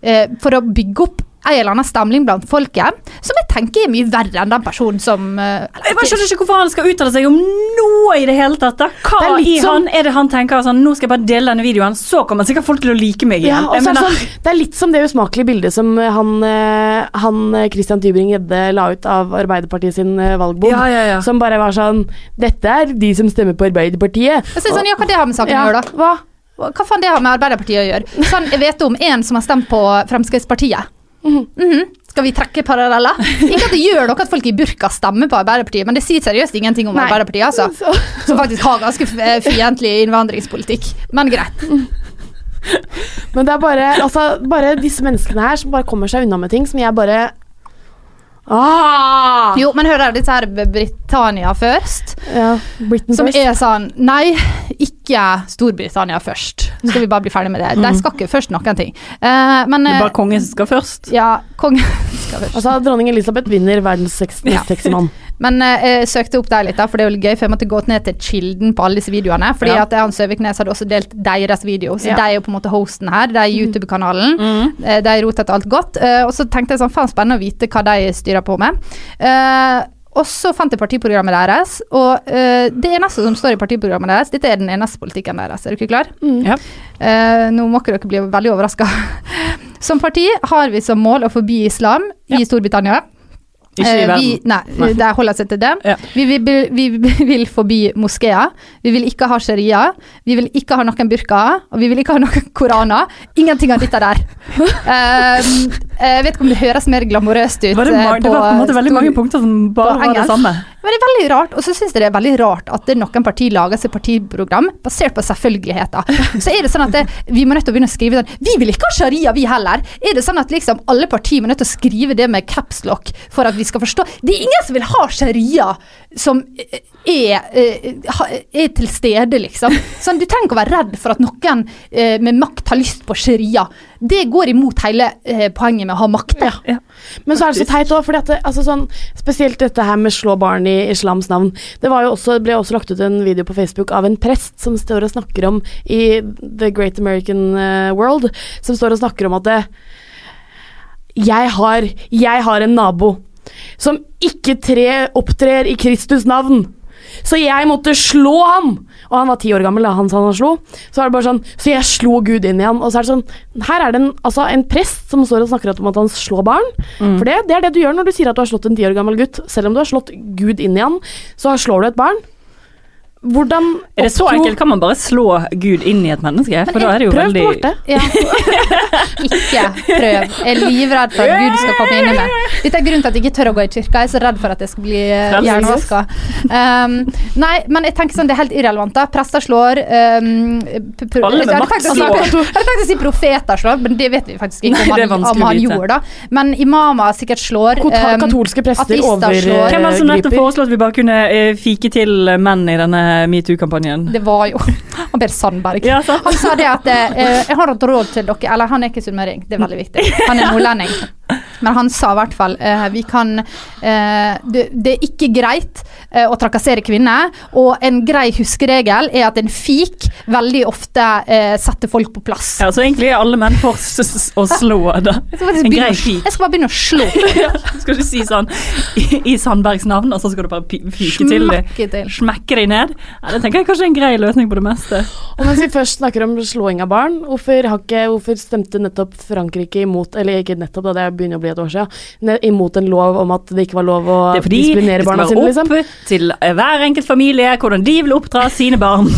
eh, For å bygge opp en eller annen stemning blant folket, som jeg tenker er mye verre enn den personen som eller, Jeg bare skjønner ikke hvorfor han skal uttale seg om noe i det hele tatt. da. Hva er i sånn, han er det han tenker sånn, nå skal jeg bare dele denne videoen, så kommer sikkert folk til å like meg igjen. det, mener- sånn, det er litt som det usmakelige bildet som han, eh, han eh, Christian Tybring-Gjedde la ut av Arbeiderpartiet sin eh, valgbom. Ja, ja, ja. Som bare var sånn Dette er de som stemmer på Arbeiderpartiet. Jeg synes sånn, ja, Hva det har med saken å gjøre, da? hva? Hva faen det har med Arbeiderpartiet å gjøre? Sånn, jeg vet om en som har stemt på Fremskrittspartiet. Mhm. Skal vi trekke paralleller? Ikke at det gjør noe at folk i burka stemmer på Arbeiderpartiet, men det sier seriøst ingenting om Nei. Arbeiderpartiet, altså. Som faktisk har ganske f- fiendtlig innvandringspolitikk. Men greit. Men det er bare, altså, bare disse menneskene her som bare kommer seg unna med ting som jeg bare ah! Jo, men hør her, disse her Britannia først. Ja, Britain Som first. er sånn Nei, ikke Storbritannia først. Så skal vi bare bli ferdig med det. De skal ikke først noen ting. Uh, men Det er eh, bare kongen som skal først. Ja, kongen skal først. Altså, dronning Elisabeth vinner verdens seks, Ja. mest sexy mann. Men eh, jeg søkte opp deg litt, da, for det er jo gøy, for jeg måtte gå ned til kilden på alle disse videoene. Fordi Ja. at han Søviknes hadde også delt deres video, så Ja. de er jo på en måte hosten her. De er YouTube-kanalen. Mm. De rotet alt godt. Eh, og så tenkte jeg sånn, faen spennende å vite hva de styrer på med. Eh, og så fant jeg partiprogrammet deres, og eh, det eneste som står i partiprogrammet deres, dette er den eneste politikken deres. Er dere klar? Ja. Eh, nå må ikke dere bli veldig overraska. Som parti har vi som mål å forby islam i Storbritannia. Ikke i Eh, verden. Vi, nei, Nei. det holder seg til det. Ja. Vi, vil, vi vil forby moskeer. Vi vil ikke ha sharia. Vi vil ikke ha noen burkaer. Og vi vil ikke ha noen koraner. Ingenting av dette der. Um, jeg vet ikke om det høres mer glamorøst ut. Var det, var, det var på en måte veldig stor- mange punkter som bare var det samme. Men det er veldig rart, og så syns jeg det er veldig rart at noen partier lager seg partiprogram basert på selvfølgeligheter. Så er det sånn at det, vi må nødt til å begynne å skrive sånn Vi vil ikke ha sharia, vi heller. Er det sånn at liksom alle partier må nødt til å skrive det med capslock for at vi skal forstå? Det er ingen som vil ha sharia som er, eh, er til stede, liksom. Sånn, du trenger ikke å være redd for at noen eh, med makt har lyst på sharia. Det går imot hele eh, poenget med å ha makt. Ja. Men så er det så teit òg, for altså sånn, spesielt dette her med slå barn i islams navn. Det var jo også, ble også lagt ut en video på Facebook av en prest som står og snakker om i The Great American eh, World, som står og snakker om at det, jeg, har, jeg har en nabo som ikke tre, opptrer i Kristus navn. Så jeg måtte slå han! Og han var ti år gammel da han sa han slo. Så er det bare sånn, så jeg slo Gud inn i han. Og så er det sånn Her er det en, altså en prest som står og snakker om at han slår barn. For det, det er det du gjør når du sier at du har slått en ti år gammel gutt. Selv om du har slått Gud inn i han, så slår du et barn. Hvordan Er det så opptro- enkelt? Kan man bare slå Gud inn i et menneske? For da er det jo Prøv veldig på Marte. Ja. ikke prøv. Jeg er livredd for at Gud skal komme inn i meg. Dette er grunnen til at jeg ikke tør å gå i kirka. Jeg er så redd for at jeg skal bli uh, hjernevaska. Um, nei, men jeg tenker sånn, det er helt irrelevant. da. Prester slår um, Alle med makt slår. Jeg hadde tenkt å si profeter slår, men det vet vi faktisk ikke Nei, om er han, om han gjorde. da. Men imamer sikkert slår. Um, katolske prester overgriper. Hvem var det som nettopp foreslo at vi bare kunne eh, fike til menn i denne metoo-kampanjen? Det var jo Han Per Sandberg. Ja. Han sa det at eh, Jeg har et råd til dere Eller han er ikke sunnmøring, det er veldig viktig. Han er nordlending. Men han sa i hvert fall eh, vi kan eh, det, det er ikke greit eh, å trakassere kvinner. Og en grei huskeregel er at en fik veldig ofte eh, setter folk på plass. Ja, så egentlig er alle menn for s- s- å slå, da. En begynne grei fik. jeg skal bare begynne å slå. Ja, skal du si sånn i, i Sandbergs navn, og så skal du bare fyke til dem? Smekke til. Smekke dem ned? Ja, det tenker jeg kanskje er en grei løsning på det meste. Og mens vi først snakker om slåing av barn, hvorfor, har ikke, hvorfor stemte nettopp Frankrike imot Eller ikke nettopp, da, det begynner å bli et år siden, imot en lov om at det ikke var lov å disiplinere barna sine. Det er fordi det skal være opp til hver enkelt familie hvordan de vil oppdra sine barn.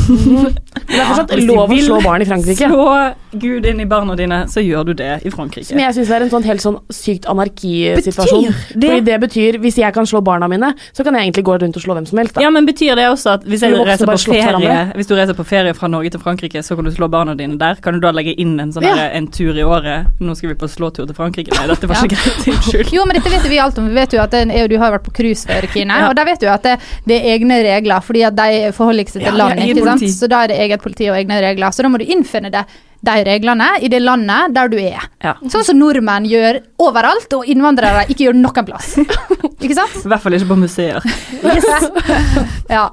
Det er fortsatt lov å slå barn i Frankrike. Slå Gud inn i barna dine, så gjør du det i Frankrike. Som jeg syns er en sånn helt sånn sykt anarkisituasjon. Det- Fordi det betyr hvis jeg kan slå barna mine, så kan jeg egentlig gå rundt og slå hvem som helst. Da. Ja, men Betyr det også at hvis, jeg reiser på ferie, hvis du reiser på ferie fra Norge til Frankrike, så kan du slå barna dine der? Kan du da legge inn en sånn Ja. der, en tur i året? Nå skal vi på slåtur til Frankrike. Nei, dette var Ja. ikke greit. Unnskyld. Jo, men dette vet vi alt om. Vi vet jo at det, er- du har vært på cruise før, Kine. Ja. Og der vet du at det, det er egne regler, fordi at de forholder seg til Ja, landet, ikke sant? Så da er det eget politi og egne regler. Så da må du innfinne det, de reglene i det landet der du er. Ja. Sånn som nordmenn gjør overalt, og innvandrere ikke gjør noen plass. ikke sant? I hvert fall ikke på museer. Ja.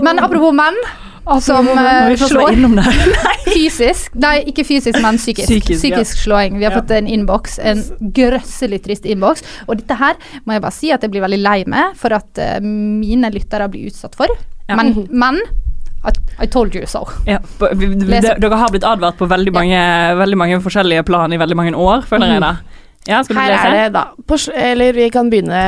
Men apropos menn. Som var slår fysisk. Nei, ikke fysisk, men psykisk. Psykisk, Psykisk, ja. slåing. Vi har Ja. fått en innboks, en grøsselig trist innboks. Og dette her må jeg bare si at jeg blir veldig lei meg for at uh, mine lyttere blir utsatt for. Ja. Men, men I, I told you so. Ja, dere har blitt advart på veldig mange, veldig mange forskjellige plan i veldig mange år, føler jeg da. Ja, skal du Her lese? er det, da. På, eller vi kan begynne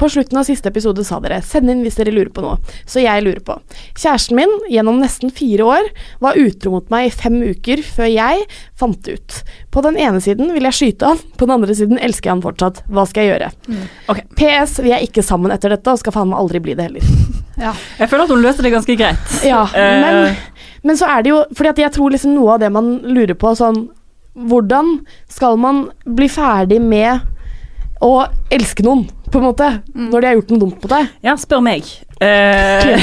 På slutten av siste episode sa dere 'send inn hvis dere lurer på noe'. Så jeg lurer på. Kjæresten min gjennom nesten fire år var utro mot meg i fem uker før jeg fant det ut. På den ene siden vil jeg skyte han, på den andre siden elsker jeg han fortsatt. Hva skal jeg gjøre? Ok. PS. Vi er ikke sammen etter dette, og skal faen meg aldri bli det heller. Ja. Jeg føler at hun løste det ganske greit. Ja, Eh. men, men så er det jo Fordi at jeg tror liksom noe av det man lurer på sånn Hvordan skal man bli ferdig med å elske noen, på en måte, når de har gjort noe dumt på deg? Ja, spør meg. Eh,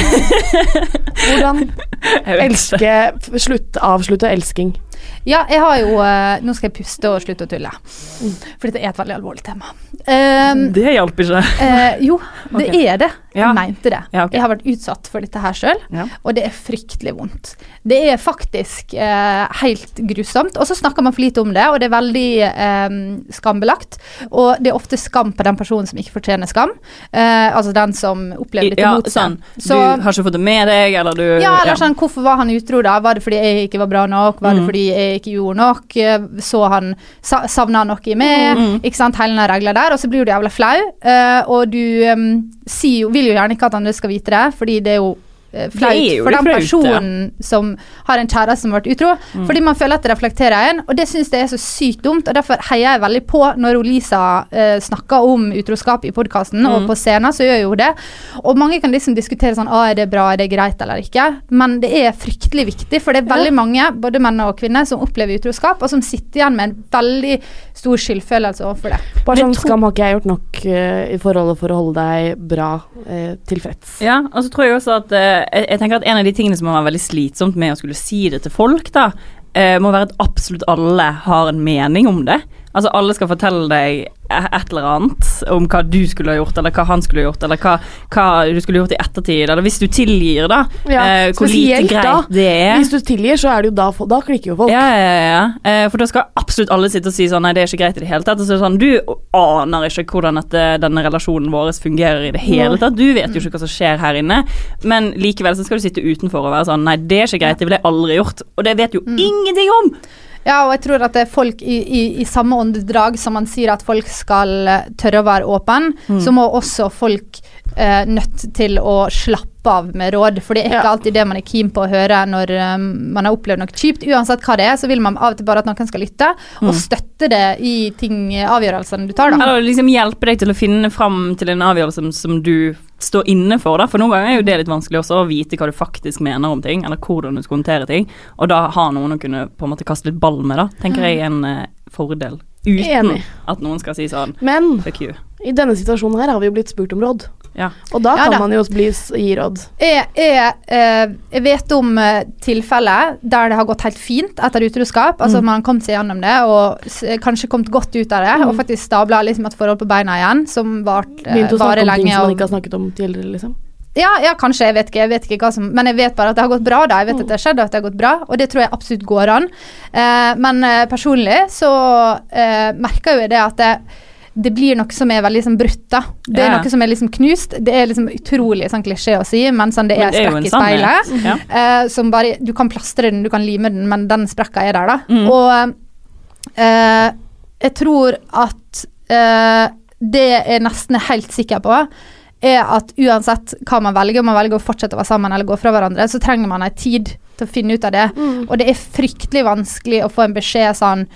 Hvordan jeg elske slutt, Avslutte elsking. Ja, jeg har jo eh, Nå skal jeg puste og slutte å tulle. For dette er et veldig alvorlig tema. Um, Det hjalp ikke. Uh, jo, det okay. er det. Jeg Ja. mente det. Ja, okay. Jeg har vært utsatt for dette her sjøl, Ja. og det er fryktelig vondt. Det er faktisk uh, helt grusomt, og så snakker man for lite om det, og det er veldig um, skambelagt. Og det er ofte skam på den personen som ikke fortjener skam, Uh, altså den som opplever dette Ja, mot seg. sånn. Så- du har ikke fått det med deg, eller du ja, eller sånn, hvorfor var han utro da? Var det fordi jeg ikke var bra nok? Var det Mm. fordi jeg ikke gjorde nok? Så han, sa, savna noe i meg? Mm. Ikke sant, hele den regla der. Og så blir du jævla flau, eh, og du um, sier vil jo gjerne ikke at andre skal vite det, fordi det er jo flaut er jo for den flaut, personen som har en kjæreste som har vært utro. Mm. Fordi man føler at det reflekterer en, og det syns jeg er så sykt dumt. Og derfor heier jeg veldig på når Lisa eh, snakker om utroskap i podkasten, Mm. og på scenen så gjør jo det. Og mange kan liksom diskutere sånn ah, er det bra, er det greit eller ikke. Men det er fryktelig viktig, for det er veldig mange, både menn og kvinner, som opplever utroskap, og som sitter igjen med en veldig stor skyldfølelse overfor det. Bare sånn skam har ikke jeg gjort nok uh, i forholdet for å holde deg bra uh, tilfreds. Ja, og så tror jeg også at eh, jeg, jeg tenker at en av de tingene som må være veldig slitsomt med å skulle si det til folk, da, eh, må være at absolutt alle har en mening om det. Altså alle skal fortelle deg et eller annet om hva du skulle ha gjort, eller hva han skulle ha gjort, eller hva, hva du skulle gjort i ettertid, eller hvis du tilgir, da. eh, hvor lite greit da. det er. Hvis du tilgir, så er det jo da Da klikker jo folk. Ja, ja, ja, ja. Eh, For da skal absolutt alle sitte og si sånn Nei, det er ikke greit i det hele tatt. Og så er det sånn, Du aner ikke hvordan dette, denne relasjonen vår fungerer i det hele tatt. Du vet jo ikke hva som skjer her inne. Men likevel så skal du sitte utenfor og være sånn Nei, det er ikke greit. Det ville jeg aldri gjort. Og det vet jo ingenting om! Ja, og jeg tror at det folk i, i, i samme åndedrag som man sier at folk skal eh, tørre å være åpen, Mm. så må også folk eh, nødt til å slappe av med råd. For det er ikke alltid det man er keen på å høre når um, man har opplevd noe kjipt. Uansett hva det er, så vil man av og til bare at noen skal lytte, Mm. og støtte det i ting, avgjørelsene du tar, da. Eller liksom hjelpe deg til å finne fram til en avgjørelse som, som du står inne for. Da. For noen ganger er jo det litt vanskelig også, å vite hva du faktisk mener om ting, eller hvordan du skal håndtere ting. Og da ha noen å kunne på en måte kaste litt ball med, da, tenker jeg er en eh, fordel. Uten Enig. at noen skal si sånn Men fuck you. i denne situasjonen her har vi jo blitt spurt om råd. Ja. Og da Ja kan da. man jo bli, gi råd. Jeg, jeg, eh, jeg vet om eh, tilfeller der det har gått helt fint etter utroskap. Altså Mm. Man har kommet seg gjennom det og kanskje kommet godt ut av det. Og faktisk stabla liksom et forhold på beina igjen som eh, varer om ting som man ikke har snakket om tidligere, liksom. ja, ja, kanskje. Jeg vet ikke. Jeg vet ikke hva som, men jeg vet bare at det har gått bra. da Jeg vet at det har skjedd, og at det har gått bra. Og det tror jeg absolutt går an. Eh, men personlig så eh, merker jo jeg det at det, det blir noe som er veldig sånn brutt. da Det er noe som er liksom knust. Det er liksom utrolig sånn klisjé å si, men sånn det er Men det er sprekk i speilet. Mm -hmm. uh, som bare Du kan plastre den, du kan lime den, men den sprekka er der, da. Mm. Og uh, jeg tror at uh, det jeg er nesten helt sikker på, er at uansett hva man velger, om man velger å fortsette å være sammen eller gå fra hverandre, så trenger man ei tid til å finne ut av det. Mm. Og det er fryktelig vanskelig å få en beskjed sånn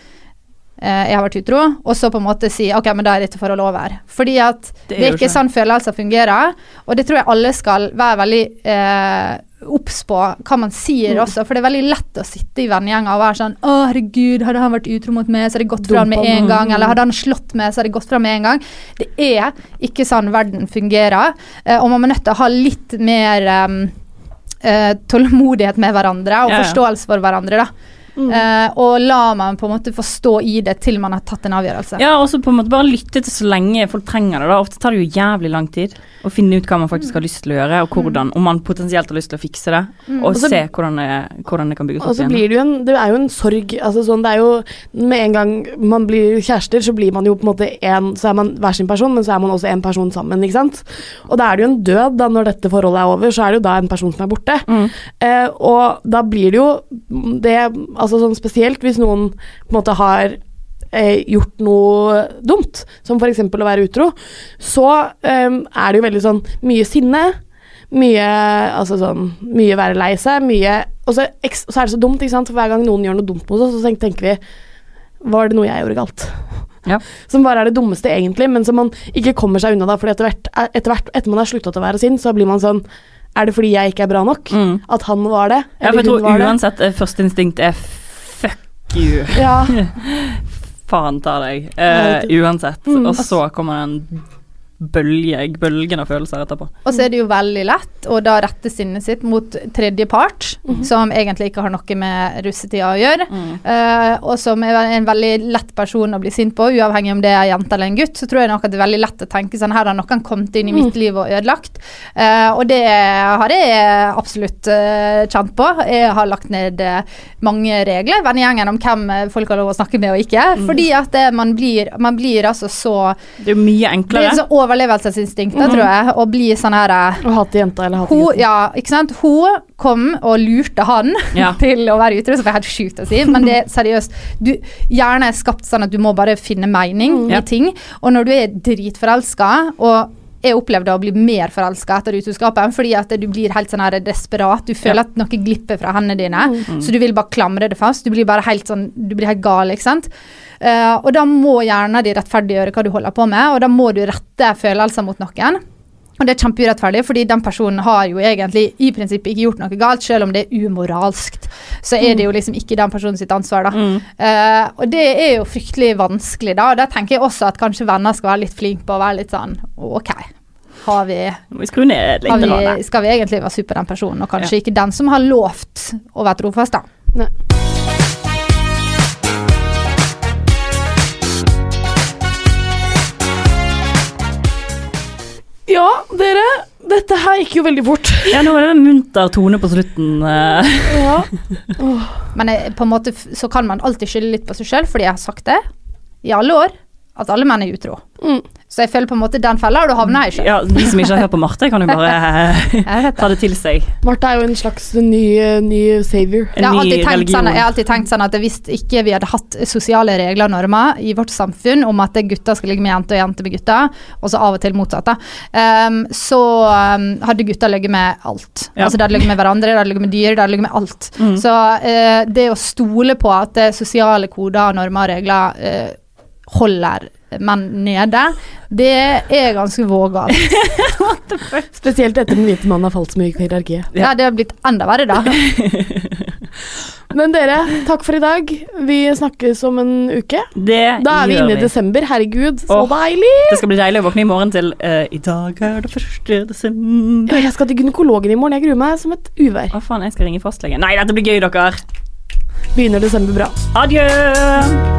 jeg har vært utro, og så på en måte si ok, men da er dette forholdet over. Fordi at Det det er er, ikke sånn følelser fungerer, og det tror jeg alle skal være veldig eh, obs på hva man sier Mm. også, for det er veldig lett å sitte i vennegjenger og være sånn Å, herregud, hadde han vært utro mot meg, så hadde det gått fra han med en gang. Eller hadde han slått meg, så hadde det gått fra med en gang. Det er ikke sånn verden fungerer, eh, og man er nødt til å ha litt mer um, eh, tålmodighet med hverandre og Ja, ja. forståelse for hverandre, da. Mm. Eh, og la man på en måte få stå i det til man har tatt en avgjørelse. Ja, og så på en måte bare lytte til så lenge folk trenger det. da Ofte tar det jo jævlig lang tid å finne ut hva man faktisk har lyst til å gjøre, og hvordan, om man potensielt har lyst til å fikse det, Mm. og Og så- se hvordan det, hvordan det kan bygges Og så blir det jo en Det er jo en sorg. Altså sånn, det er jo Med en gang man blir kjærester, så blir man jo på en måte en Så er man hver sin person, men så er man også en person sammen, ikke sant. Og da er det jo en død, da, når dette forholdet er over, så er det jo da en person som er borte. Mm. Uh, og da blir det jo det Altså sånn spesielt hvis noen på en måte har eh, gjort noe dumt, som f.eks. å være utro, så eh, er det jo veldig sånn mye sinne. Mye altså sånn, mye være lei seg, mye Og så, er det så dumt, ikke sant, for hver gang noen gjør noe dumt mot oss, så tenker vi Var det noe jeg gjorde galt? Ja. Som bare er det dummeste, egentlig, men som man ikke kommer seg unna da, fordi etter hvert, etter hvert etter man har sluttet å være sint, så blir man sånn Er det fordi jeg ikke er bra nok? Mm. At han var det? Ja, for jeg tror uansett eh, førsteinstinkt er you. Ja. Faen ta deg. Eh, uansett. Mm. Og så kommer den bølge, bølgen av følelser etterpå. Og så er det jo veldig lett å da rette sinnet sitt mot tredje part, -hmm. som egentlig ikke har noe med russetida å gjøre, Mm. uh, og som er en veldig lett person å bli sint på, uavhengig om det er en jente eller en gutt, så tror jeg nok at det er veldig lett å tenke sånn her har noen kommet inn i mitt liv og ødelagt. Uh, og det har jeg absolutt uh, kjent på. Jeg har lagt ned mange regler vennegjengen om hvem folk har lov å snakke med og ikke, fordi at det, man, blir, man blir altså så Det er jo mye Det er enklere. så overlevelsesinstinkt, da, tror jeg, og bli sånn her Og Å hate jenta eller hate gutten. ja, ikke sant? Hun kom og lurte han Ja. til å være utro, som er helt sjukt å si, men det er seriøst. Du, hjernen er skapt sånn at du må bare finne mening mm. i ting, og når du er dritforelska, og jeg opplevde å bli mer forelska etter utroskapen, fordi at du blir helt sånn her desperat. Du føler Ja. at noe glipper fra hendene dine, Mm. så du vil bare klamre det fast. Du blir bare helt sånn, du blir helt gal, ikke sant. Uh, og da må hjernen din rettferdiggjøre hva du holder på med, og da må du rette følelser mot noen. Og det er kjempeurettferdig, fordi den personen har jo egentlig i prinsippet ikke gjort noe galt, selv om det er umoralskt. Så er det jo liksom ikke den personens ansvar, da. Mm. Uh, og det er jo fryktelig vanskelig, da. Og da tenker jeg også at kanskje venner skal være litt flinke på å være litt sånn OK. Har vi, vi skru ned litt. har vi, skal vi egentlig være sur på den personen, og kanskje ikke den som har lovt å være trofast, da. Nei. Ja, dere. Dette her gikk jo veldig fort. Ja, nå er det en munter tone på slutten. ja. oh. Men eh, på en måte så kan man alltid skylde litt på seg sjøl, fordi jeg har sagt det i alle år, at alle menn er utro. Mm. Så jeg føler på en måte den fella og da havner i sjøl. Ja, de som ikke har hørt på Marte, kan jo bare eh, Jeg vet ta det til seg. Marte er jo en slags ny, ny savior. En Jeg har, ny alltid tenkt sånn, jeg har alltid tenkt sånn at hvis ikke vi hadde hatt sosiale regler og normer i vårt samfunn om at gutter skal ligge med jenter og jenter med gutter, og så av og til motsatt, da, ehm, så um, hadde gutter ligget med alt. Ja. Altså De hadde ligget med hverandre, de hadde ligget med dyr, de hadde ligget med alt. Mm. Så uh, det å stole på at det sosiale koder, normer og regler eh, holder menn nede, det er ganske vågalt. Spesielt etter den hvite mannen har falt så mye i hierarkiet. Ja, det har blitt enda verre, da. Men dere, takk for i dag. Vi snakkes om en uke. Det Da er vi inne i desember. Herregud, så Åh. deilig! Det skal bli deilig å våkne i morgen til uh, I dag er det første desember. Ja, Jeg skal til gynekologen i morgen. Jeg gruer meg som et uvær. Hva faen, jeg skal ringe fastlegen. Nei, dette blir gøy, dere. Begynner desember bra. Adjø!